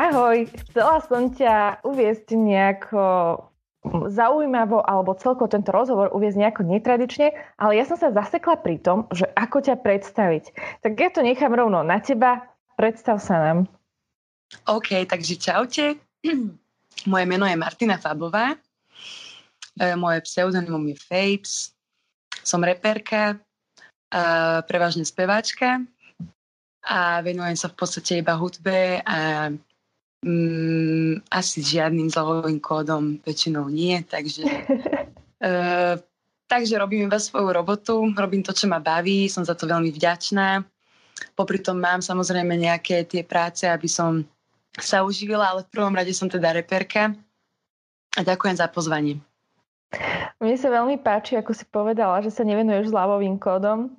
Ahoj, chcela som ťa uviezť nejako zaujímavo alebo celko tento rozhovor uviezť nejako netradične, ale ja som sa zasekla pri tom, že ako ťa predstaviť. Tak ja to nechám rovno na teba, predstav sa nám. OK, takže čaute. Moje meno je Martina Fabová. E, moje pseudonymum je Fapes. Som reperka, prevažne speváčka a venujem sa v podstate iba hudbe a mm, asi žiadnym zlovým kódom väčšinou nie, takže uh, takže robím iba svoju robotu, robím to, čo ma baví, som za to veľmi vďačná. Popri tom mám samozrejme nejaké tie práce, aby som sa uživila, ale v prvom rade som teda reperka a ďakujem za pozvanie. Mne sa veľmi páči, ako si povedala, že sa nevenuješ zľavovým kódom.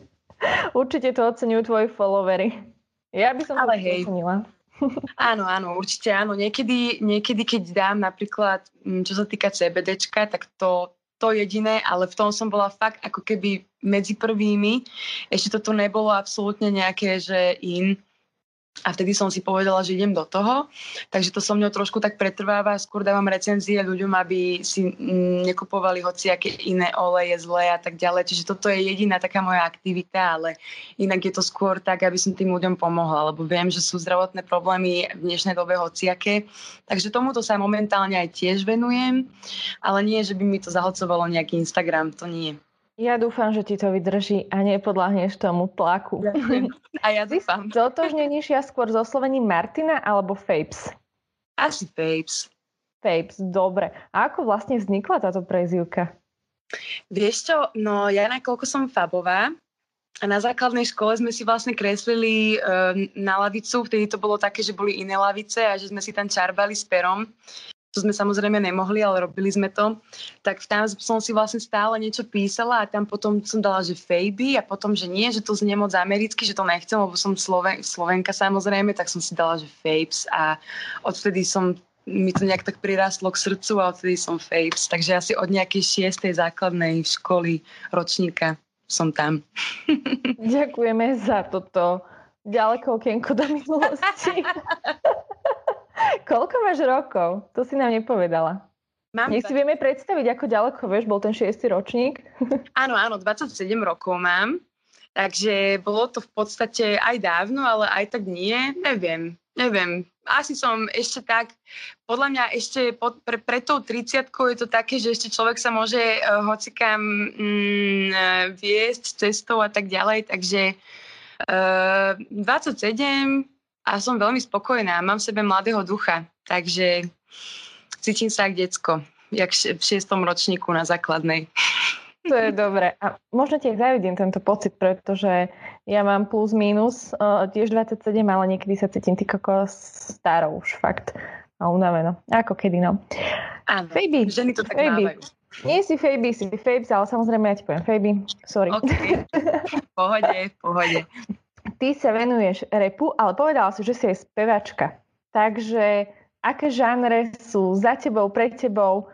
Určite to oceňujú tvoji followery. Ja by som Ale to hej. ocenila. áno, áno, určite áno. Niekedy, niekedy, keď dám napríklad, mm, čo sa týka CBDčka, tak to, to jediné, ale v tom som bola fakt ako keby medzi prvými. Ešte toto nebolo absolútne nejaké, že in. A vtedy som si povedala, že idem do toho. Takže to so mnou trošku tak pretrváva. Skôr dávam recenzie ľuďom, aby si mm, nekupovali hociaké iné oleje zlé a tak ďalej. Čiže toto je jediná taká moja aktivita, ale inak je to skôr tak, aby som tým ľuďom pomohla, lebo viem, že sú zdravotné problémy v dnešnej dobe hociaké. Takže tomuto sa momentálne aj tiež venujem, ale nie, že by mi to zahlcovalo nejaký Instagram, to nie. Ja dúfam, že ti to vydrží a nepodľahneš tomu tlaku. A ja dúfam. Totožnenejšia skôr so slovením Martina alebo Fapes? Asi Fapes. Fapes, dobre. A ako vlastne vznikla táto prezivka? Vieš čo, no ja nakoľko som Fabová, a na základnej škole sme si vlastne kreslili e, na lavicu, vtedy to bolo také, že boli iné lavice a že sme si tam čarbali s perom to sme samozrejme nemohli, ale robili sme to, tak tam som si vlastne stále niečo písala a tam potom som dala, že Faby a potom, že nie, že to znie moc americky, že to nechcem, lebo som Sloven- Slovenka samozrejme, tak som si dala, že Fapes a odvtedy som mi to nejak tak prirastlo k srdcu a odtedy som Fapes. Takže asi od nejakej šiestej základnej školy ročníka som tam. Ďakujeme za toto ďaleko okienko do minulosti. Koľko máš rokov? To si nám nepovedala. Mám Nech si vieme predstaviť, ako ďaleko, vieš, bol ten šiestý ročník. Áno, áno, 27 rokov mám. Takže bolo to v podstate aj dávno, ale aj tak nie. Neviem, neviem. Asi som ešte tak, podľa mňa ešte pod, pre, pre tou 30 je to také, že ešte človek sa môže uh, hocikam mm, viesť cestou a tak ďalej. Takže uh, 27 a som veľmi spokojná. Mám v sebe mladého ducha, takže cítim sa ako decko, jak v šiestom ročníku na základnej. To je dobre. A možno tiež zavidím tento pocit, pretože ja mám plus minus uh, tiež 27, ale niekedy sa cítim ty ako starou už fakt. A unaveno. Ako kedy, no. Áno, Faby, ženy to tak mávajú. Nie si Faby, si Fabes, ale samozrejme ja ti poviem Faby. Sorry. Okay. Pohode, pohode ty sa venuješ repu, ale povedala si, že si aj spevačka. Takže aké žánre sú za tebou, pre tebou?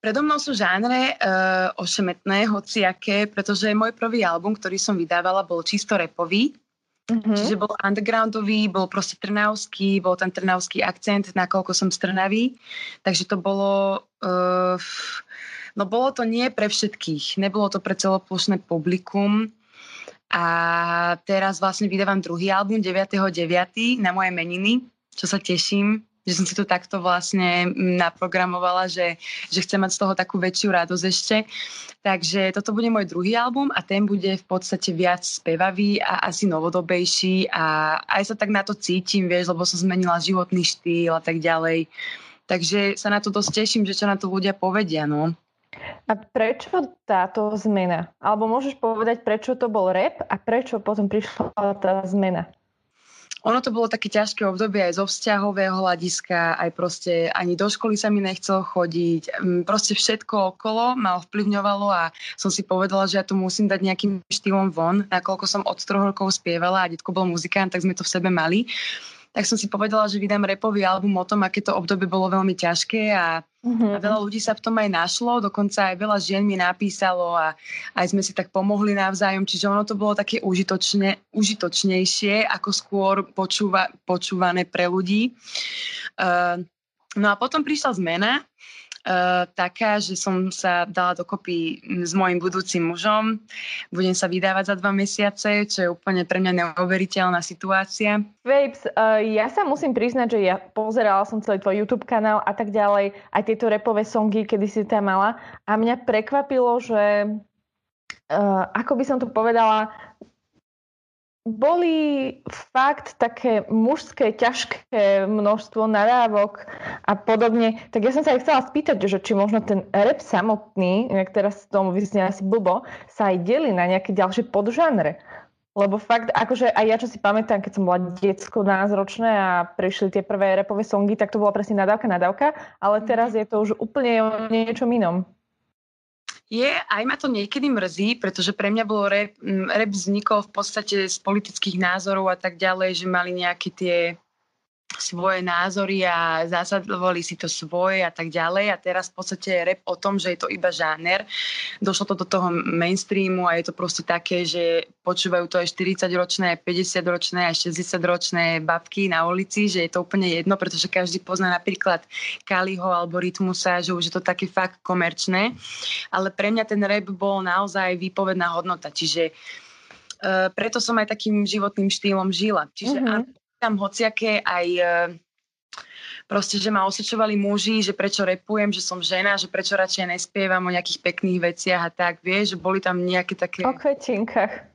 Predo mnou sú žánre uh, ošemetné, hociaké, pretože môj prvý album, ktorý som vydávala, bol čisto repový. Mm-hmm. Čiže bol undergroundový, bol proste trnavský, bol ten trnavský akcent, nakoľko som z Trnavy. Takže to bolo... Uh, no bolo to nie pre všetkých. Nebolo to pre celoplošné publikum. A teraz vlastne vydávam druhý album 9.9. na moje meniny, čo sa teším, že som si to takto vlastne naprogramovala, že, že chcem mať z toho takú väčšiu radosť ešte. Takže toto bude môj druhý album a ten bude v podstate viac spevavý a asi novodobejší a aj sa tak na to cítim, vieš, lebo som zmenila životný štýl a tak ďalej. Takže sa na to dosť teším, že čo na to ľudia povedia, no. A prečo táto zmena? Alebo môžeš povedať, prečo to bol rap a prečo potom prišla tá zmena? Ono to bolo také ťažké obdobie aj zo vzťahového hľadiska, aj proste ani do školy sa mi nechcelo chodiť. Mm, proste všetko okolo ma ovplyvňovalo a som si povedala, že ja to musím dať nejakým štýlom von. Nakoľko som od troch rokov spievala a detko bol muzikant, tak sme to v sebe mali. Tak som si povedala, že vydám repový album o tom, aké to obdobie bolo veľmi ťažké a, mm-hmm. a veľa ľudí sa v tom aj našlo, dokonca aj veľa žien mi napísalo a aj sme si tak pomohli navzájom, čiže ono to bolo také užitočne, užitočnejšie ako skôr počúva, počúvané pre ľudí. Uh, no a potom prišla zmena, Uh, taká, že som sa dala dokopy s mojim budúcim mužom. Budem sa vydávať za dva mesiace, čo je úplne pre mňa neuveriteľná situácia. Vapes, uh, ja sa musím priznať, že ja pozerala som celý tvoj YouTube kanál a tak ďalej, aj tieto repové songy, kedy si tam mala a mňa prekvapilo, že uh, ako by som to povedala, boli fakt také mužské, ťažké množstvo nadávok a podobne. Tak ja som sa aj chcela spýtať, že či možno ten rap samotný, jak teraz tomu vysne asi blbo, sa aj delí na nejaké ďalšie podžánre. Lebo fakt, akože aj ja, čo si pamätám, keď som bola detsko názročné a prišli tie prvé repové songy, tak to bola presne nadávka, nadávka, ale teraz je to už úplne o niečom inom. Je, aj ma to niekedy mrzí, pretože pre mňa bolo rap, rap vznikol v podstate z politických názorov a tak ďalej, že mali nejaké tie svoje názory a zásadovali si to svoje a tak ďalej. A teraz v podstate je rap o tom, že je to iba žáner. Došlo to do toho mainstreamu a je to proste také, že počúvajú to aj 40-ročné, 50-ročné a 60-ročné babky na ulici, že je to úplne jedno, pretože každý pozná napríklad Kaliho alebo Rytmusa, že už je to také fakt komerčné. Ale pre mňa ten rap bol naozaj výpovedná hodnota. Čiže Uh, preto som aj takým životným štýlom žila. Čiže mm-hmm tam hociaké aj e, proste, že ma osvedčovali muži, že prečo repujem, že som žena, že prečo radšej nespievam o nejakých pekných veciach a tak, vieš, že boli tam nejaké také... O kvetinkách.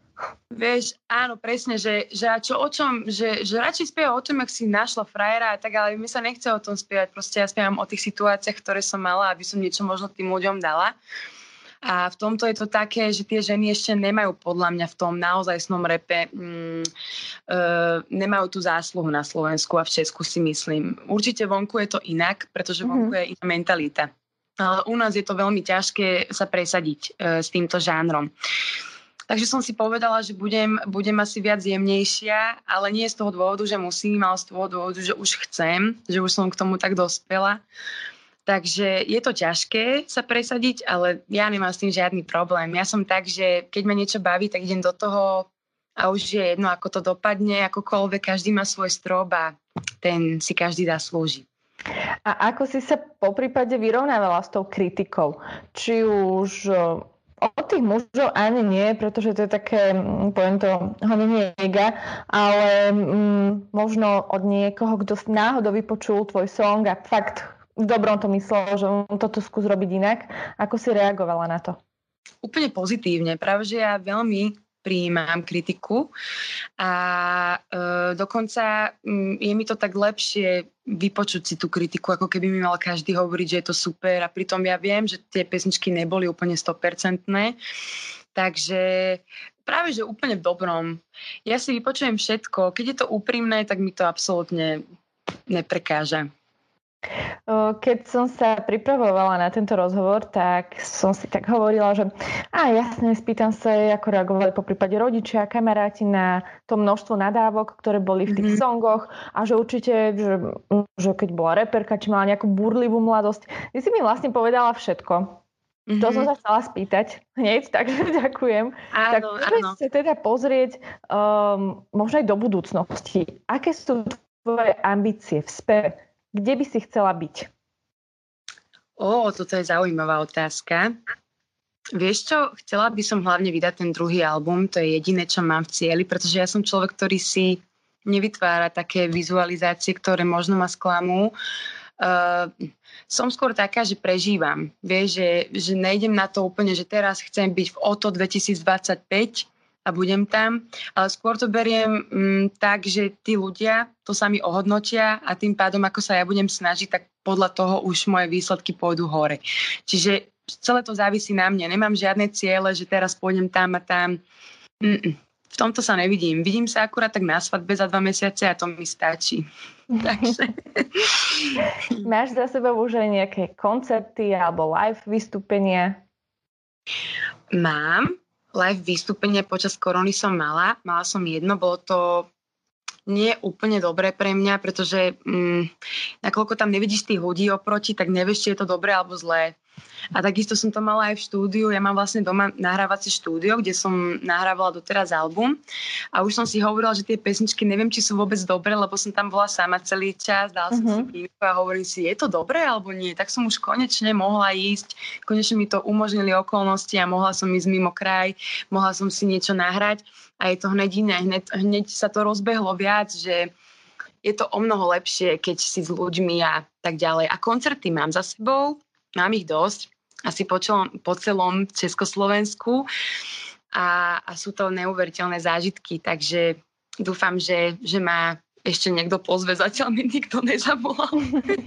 Vieš, áno, presne, že, že čo o čom, že, že radšej spievam o tom, ak si našla frajera a tak, ale mi sa nechce o tom spievať, proste ja spievam o tých situáciách, ktoré som mala, aby som niečo možno tým ľuďom dala. A v tomto je to také, že tie ženy ešte nemajú podľa mňa v tom naozajstnom repe, mm, e, nemajú tú zásluhu na Slovensku a v Česku si myslím. Určite vonku je to inak, pretože mm-hmm. vonku je iná mentalita. Ale u nás je to veľmi ťažké sa presadiť e, s týmto žánrom. Takže som si povedala, že budem, budem asi viac jemnejšia, ale nie z toho dôvodu, že musím, ale z toho dôvodu, že už chcem, že už som k tomu tak dospela. Takže je to ťažké sa presadiť, ale ja nemám s tým žiadny problém. Ja som tak, že keď ma niečo baví, tak idem do toho a už je jedno, ako to dopadne, akokoľvek, každý má svoj strop a ten si každý dá slúži. A ako si sa po prípade vyrovnávala s tou kritikou? Či už od tých mužov ani nie, pretože to je také, mm, poviem to, honenie ega, ale mm, možno od niekoho, kto náhodou vypočul tvoj song a fakt dobrom to myslel, že toto skús robiť inak. Ako si reagovala na to? Úplne pozitívne. Práve, že ja veľmi prijímam kritiku a e, dokonca je mi to tak lepšie vypočuť si tú kritiku, ako keby mi mal každý hovoriť, že je to super a pritom ja viem, že tie pesničky neboli úplne 100%. Takže práve, že úplne v dobrom. Ja si vypočujem všetko. Keď je to úprimné, tak mi to absolútne neprekáža. Keď som sa pripravovala na tento rozhovor, tak som si tak hovorila, že a jasne, spýtam sa, ako reagovali po prípade rodičia, kamaráti na to množstvo nadávok, ktoré boli v tých mm-hmm. songoch a že určite, že, že keď bola reperka, či mala nejakú burlivú mladosť. Ty si mi vlastne povedala všetko. Mm-hmm. To som sa chcela spýtať hneď, takže ďakujem. Áno, tak poďme sa teda pozrieť um, možno aj do budúcnosti. Aké sú tvoje ambície v speve? Kde by si chcela byť? Ó, toto je zaujímavá otázka. Vieš čo, chcela by som hlavne vydať ten druhý album, to je jediné, čo mám v cieli, pretože ja som človek, ktorý si nevytvára také vizualizácie, ktoré možno ma sklamú. Uh, som skôr taká, že prežívam. Vieš, že, že nejdem na to úplne, že teraz chcem byť v OTO 2025, a budem tam, ale skôr to beriem mm, tak, že tí ľudia to sami ohodnotia a tým pádom, ako sa ja budem snažiť, tak podľa toho už moje výsledky pôjdu hore. Čiže celé to závisí na mne. Nemám žiadne ciele, že teraz pôjdem tam a tam. Mm-mm. V tomto sa nevidím. Vidím sa akurát tak na svadbe za dva mesiace a to mi stačí. Takže... Máš za sebou už aj nejaké koncerty alebo live vystúpenia? Mám live vystúpenie počas korony som mala. Mala som jedno, bolo to nie je úplne dobré pre mňa, pretože mm, nakoľko tam nevidíš tých ľudí oproti, tak nevieš, či je to dobré alebo zlé. A takisto som to mala aj v štúdiu. Ja mám vlastne doma nahrávacie štúdio, kde som nahrávala doteraz album. A už som si hovorila, že tie pesničky neviem, či sú vôbec dobré, lebo som tam bola sama celý čas, dala som uh-huh. si pínku a hovorím si, je to dobré alebo nie. Tak som už konečne mohla ísť. Konečne mi to umožnili okolnosti a mohla som ísť mimo kraj, mohla som si niečo nahrať. A je to hneď iné. Hneď, hneď sa to rozbehlo viac, že je to o mnoho lepšie, keď si s ľuďmi a tak ďalej. A koncerty mám za sebou, mám ich dosť asi po, čelom, po celom Československu a, a sú to neuveriteľné zážitky, takže dúfam, že, že ma ešte niekto pozve, zatiaľ mi nikto nezavolal.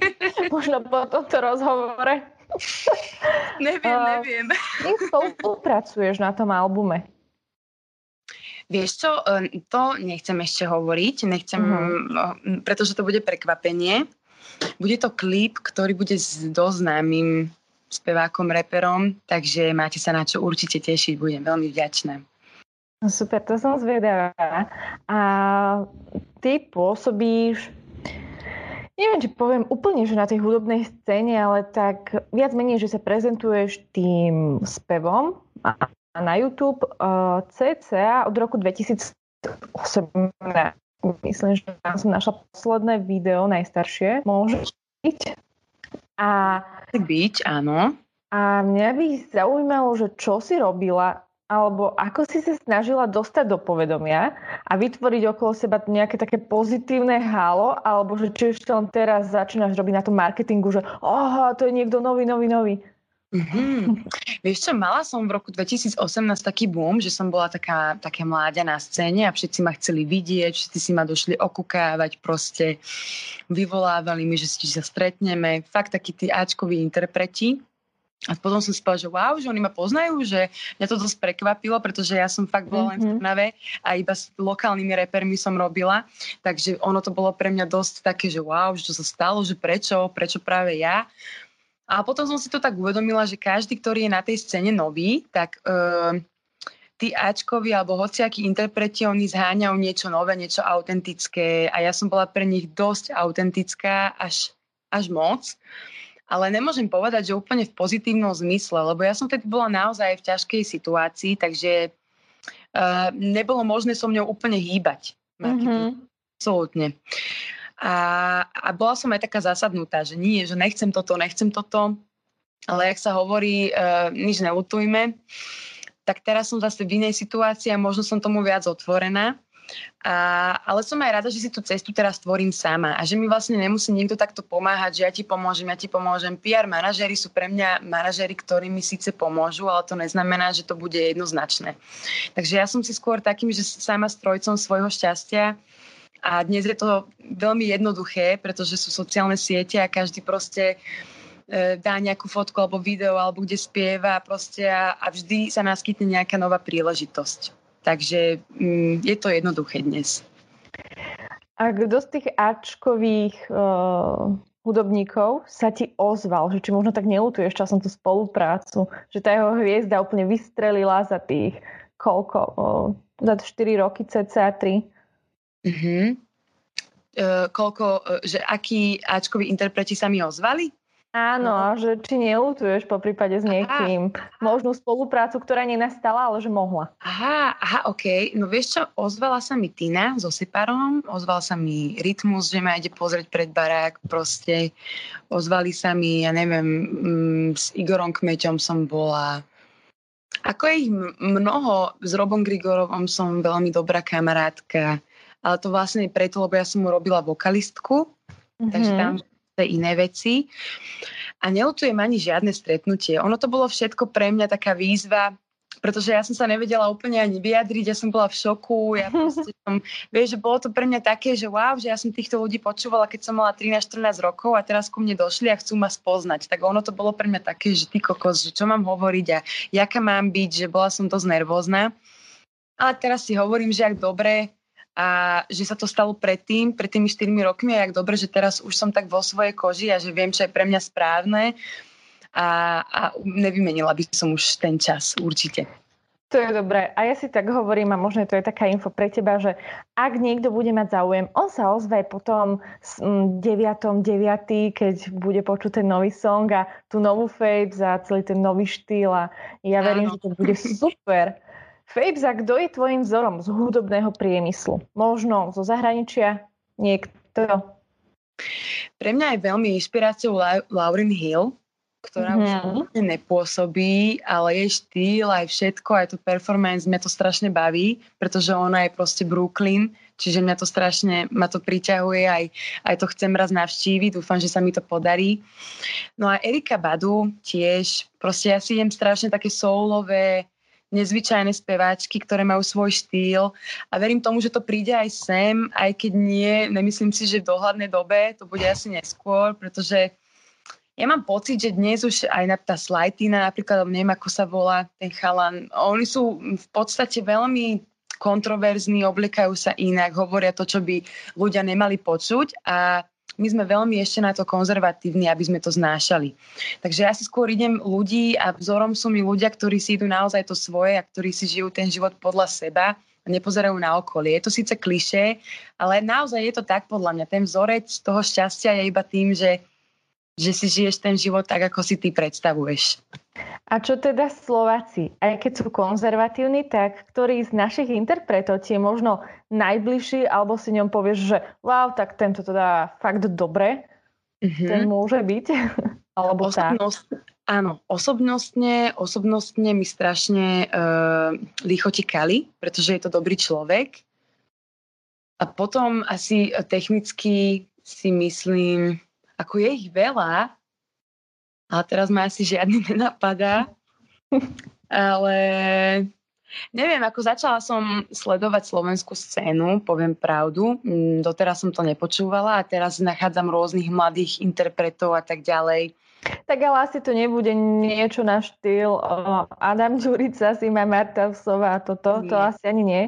Možno po tomto rozhovore. neviem, neviem. Kým spolupracuješ na tom albume? Vieš čo, e, to nechcem ešte hovoriť, nechcem, uh-huh. pretože to bude prekvapenie. Bude to klip, ktorý bude s dosť známym spevákom, reperom, takže máte sa na čo určite tešiť, budem veľmi vďačná. No super, to som zvedavá. A ty pôsobíš, neviem, či poviem úplne, že na tej hudobnej scéne, ale tak viac menej, že sa prezentuješ tým spevom a na YouTube uh, cca od roku 2018. Myslím, že som našla posledné video, najstaršie. Môže byť? A, byť, áno. A mňa by zaujímalo, že čo si robila, alebo ako si sa snažila dostať do povedomia a vytvoriť okolo seba nejaké také pozitívne halo, alebo že či ešte len teraz začínaš robiť na tom marketingu, že oha, to je niekto nový, nový, nový. Mm-hmm. Vieš čo, mala som v roku 2018 taký boom, že som bola taká, také mláďa na scéne a všetci ma chceli vidieť, všetci si ma došli okukávať, proste vyvolávali mi, že si sa stretneme. Fakt takí tí Ačkoví interpreti. A potom som si povedala, že wow, že oni ma poznajú, že mňa to dosť prekvapilo, pretože ja som fakt bola len v mhm. Trnave a iba s lokálnymi repermi som robila. Takže ono to bolo pre mňa dosť také, že wow, že čo sa stalo, že prečo, prečo práve ja. A potom som si to tak uvedomila, že každý, ktorý je na tej scéne nový, tak uh, tí Ačkovi alebo hociakí interpreti, oni zháňajú niečo nové, niečo autentické a ja som bola pre nich dosť autentická až, až moc. Ale nemôžem povedať, že úplne v pozitívnom zmysle, lebo ja som vtedy bola naozaj v ťažkej situácii, takže uh, nebolo možné so mňou úplne hýbať. Mm-hmm. Absolutne. A, a bola som aj taká zasadnutá, že nie, že nechcem toto, nechcem toto, ale jak sa hovorí, uh, nič neutujme, tak teraz som zase v inej situácii a možno som tomu viac otvorená. A, ale som aj rada, že si tú cestu teraz tvorím sama a že mi vlastne nemusí niekto takto pomáhať, že ja ti pomôžem, ja ti pomôžem. PR manažery sú pre mňa manažery, ktorí mi síce pomôžu, ale to neznamená, že to bude jednoznačné. Takže ja som si skôr takým, že sama strojcom svojho šťastia a dnes je to veľmi jednoduché, pretože sú sociálne siete a každý proste e, dá nejakú fotku alebo video alebo kde spieva proste a, a vždy sa naskytne nejaká nová príležitosť. Takže mm, je to jednoduché dnes. A kto z tých Ačkových uh, hudobníkov sa ti ozval, že či možno tak neutuješ časom tú spoluprácu, že tá jeho hviezda úplne vystrelila za tých koľko, uh, za 4 roky, cca 3? Uh-huh. Uh, koľko, uh, že akí Ačkoví interpreti sa mi ozvali? Áno, no. že či neutuješ po prípade s niekým aha. možnú spoluprácu, ktorá nenastala, ale že mohla. Aha, aha, OK. No vieš čo, ozvala sa mi Tina so Separom, ozval sa mi Rytmus, že ma ide pozrieť pred barák, proste ozvali sa mi, ja neviem, mm, s Igorom Kmeťom som bola, ako je ich mnoho, s Robom Grigorovom som veľmi dobrá kamarátka ale to vlastne preto, lebo ja som mu robila vokalistku, mm-hmm. takže tam iné veci. A neutujem ani žiadne stretnutie. Ono to bolo všetko pre mňa taká výzva, pretože ja som sa nevedela úplne ani vyjadriť, ja som bola v šoku, ja som, vieš, že bolo to pre mňa také, že wow, že ja som týchto ľudí počúvala, keď som mala 13-14 rokov a teraz ku mne došli a chcú ma spoznať. Tak ono to bolo pre mňa také, že ty kokos, že čo mám hovoriť a jaká mám byť, že bola som dosť nervózna. Ale teraz si hovorím, že ak dobre, a že sa to stalo predtým, pred tými 4 rokmi a jak dobre, že teraz už som tak vo svojej koži a že viem, čo je pre mňa správne a, a nevymenila by som už ten čas určite. To je dobré. A ja si tak hovorím, a možno to je taká info pre teba, že ak niekto bude mať záujem, on sa ozve potom 9.9., keď bude počuť ten nový song a tú novú Fabe za celý ten nový štýl a ja verím, Áno. že to bude super. Fabe, a kto je tvojim vzorom z hudobného priemyslu? Možno zo zahraničia? Niekto? Pre mňa je veľmi inšpiráciou Lauryn Hill, ktorá mm-hmm. už nepôsobí, ale jej štýl, aj všetko, aj to performance, mňa to strašne baví, pretože ona je proste Brooklyn, čiže mňa to strašne, ma to priťahuje, aj, aj to chcem raz navštíviť, dúfam, že sa mi to podarí. No a Erika Badu tiež, proste ja si idem strašne také soulové, nezvyčajné speváčky, ktoré majú svoj štýl. A verím tomu, že to príde aj sem, aj keď nie, nemyslím si, že v dohľadnej dobe, to bude asi neskôr, pretože ja mám pocit, že dnes už aj na tá Slajtina, napríklad, neviem, ako sa volá ten chalan, oni sú v podstate veľmi kontroverzní, obliekajú sa inak, hovoria to, čo by ľudia nemali počuť a my sme veľmi ešte na to konzervatívni, aby sme to znášali. Takže ja si skôr idem ľudí a vzorom sú mi ľudia, ktorí si idú naozaj to svoje a ktorí si žijú ten život podľa seba a nepozerajú na okolie. Je to síce klišé, ale naozaj je to tak podľa mňa. Ten vzorec toho šťastia je iba tým, že že si žiješ ten život tak, ako si ty predstavuješ. A čo teda Slováci? Aj keď sú konzervatívni, tak ktorý z našich interpretov ti je možno najbližší, alebo si ňom povieš, že wow, tak tento teda fakt dobre, mm-hmm. ten môže byť? alebo Osobnosť, tak? Áno, osobnostne, osobnostne mi strašne uh, lichotí Kali, pretože je to dobrý človek. A potom asi technicky si myslím, ako je ich veľa, ale teraz ma asi žiadny nenapadá, ale neviem, ako začala som sledovať slovenskú scénu, poviem pravdu, mm, doteraz som to nepočúvala a teraz nachádzam rôznych mladých interpretov a tak ďalej. Tak ale asi to nebude niečo na štýl Adam Ďurica, Sima Martavsová a toto, nie. to asi ani nie.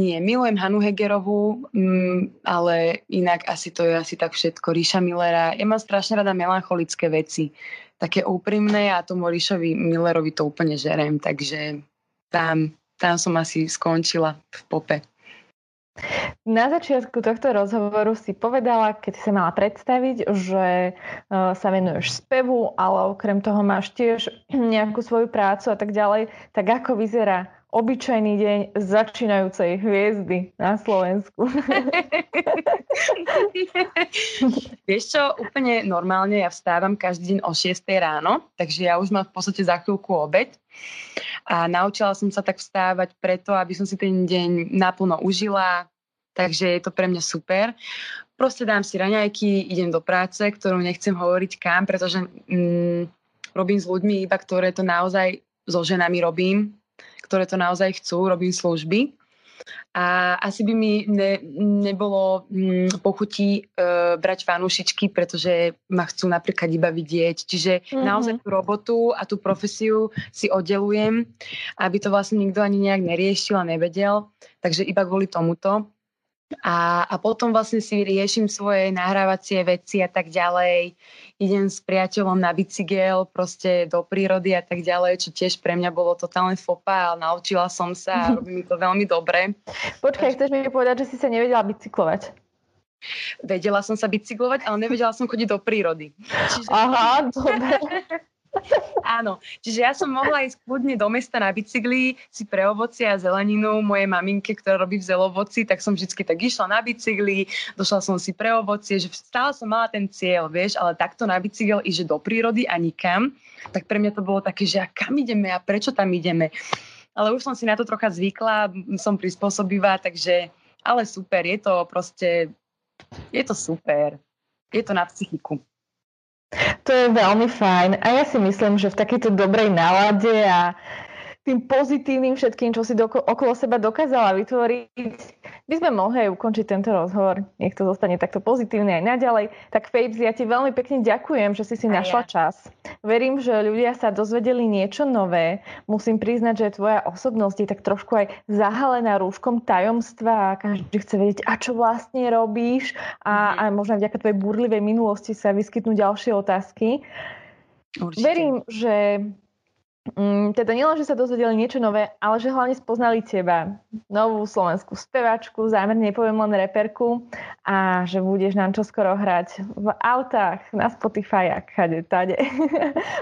Nie, milujem Hanu Hegerovú, mm, ale inak asi to je asi tak všetko. Ríša Millera. Ja mám strašne rada melancholické veci. Také úprimné a tomu Ríšovi Millerovi to úplne žerem, takže tam, tam som asi skončila v pope. Na začiatku tohto rozhovoru si povedala, keď si sa mala predstaviť, že e, sa venuješ spevu, ale okrem toho máš tiež nejakú svoju prácu a tak ďalej. Tak ako vyzerá obyčajný deň začínajúcej hviezdy na Slovensku. Vieš čo, úplne normálne ja vstávam každý deň o 6 ráno, takže ja už mám v podstate za chvíľku obed a naučila som sa tak vstávať preto, aby som si ten deň naplno užila, takže je to pre mňa super. Proste dám si raňajky, idem do práce, ktorú nechcem hovoriť kam, pretože mm, robím s ľuďmi iba, ktoré to naozaj so ženami robím, ktoré to naozaj chcú, robím služby. A asi by mi ne, nebolo hm, pochutí e, brať fanúšičky, pretože ma chcú napríklad iba vidieť. Čiže mm-hmm. naozaj tú robotu a tú profesiu si oddelujem, aby to vlastne nikto ani nejak neriešil a nevedel. Takže iba kvôli tomuto. A, a potom vlastne si riešim svoje nahrávacie veci a tak ďalej. Idem s priateľom na bicykel proste do prírody a tak ďalej, čo tiež pre mňa bolo totálne fopa, ale naučila som sa a robí mi to veľmi dobre. Počkaj, chceš mi povedať, že si sa nevedela bicyklovať? Vedela som sa bicyklovať, ale nevedela som chodiť do prírody. Čiže... Aha, dobre. Áno, čiže ja som mohla ísť kľudne do mesta na bicykli si pre ovoci a zeleninu mojej maminke, ktorá robí v zelovoci, tak som vždy tak išla na bicykli, došla som si pre ovocie, že stále som mala ten cieľ, vieš, ale takto na bicykel že do prírody a nikam, tak pre mňa to bolo také, že a kam ideme a prečo tam ideme. Ale už som si na to trocha zvykla, som prispôsobivá, takže ale super, je to proste, je to super. Je to na psychiku. To je veľmi fajn. A ja si myslím, že v takejto dobrej nálade a tým pozitívnym všetkým, čo si doko- okolo seba dokázala vytvoriť, by sme mohli ukončiť tento rozhovor. Nech to zostane takto pozitívne aj naďalej. Tak Fabes, ja ti veľmi pekne ďakujem, že si si našla ja. čas. Verím, že ľudia sa dozvedeli niečo nové. Musím priznať, že tvoja osobnosť je tak trošku aj zahalená rúškom tajomstva a každý chce vedieť, a čo vlastne robíš a, mm. a možno vďaka tvojej burlivej minulosti sa vyskytnú ďalšie otázky. Určite. Verím, že Mm, teda nielen, že sa dozvedeli niečo nové, ale že hlavne spoznali teba, novú slovenskú spevačku, zámerne nepoviem len reperku a že budeš nám čoskoro hrať v autách, na Spotify a kade, tade.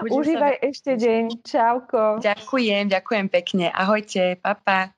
Užívaj sa... ešte deň. Čauko. Ďakujem, ďakujem pekne. Ahojte, papa.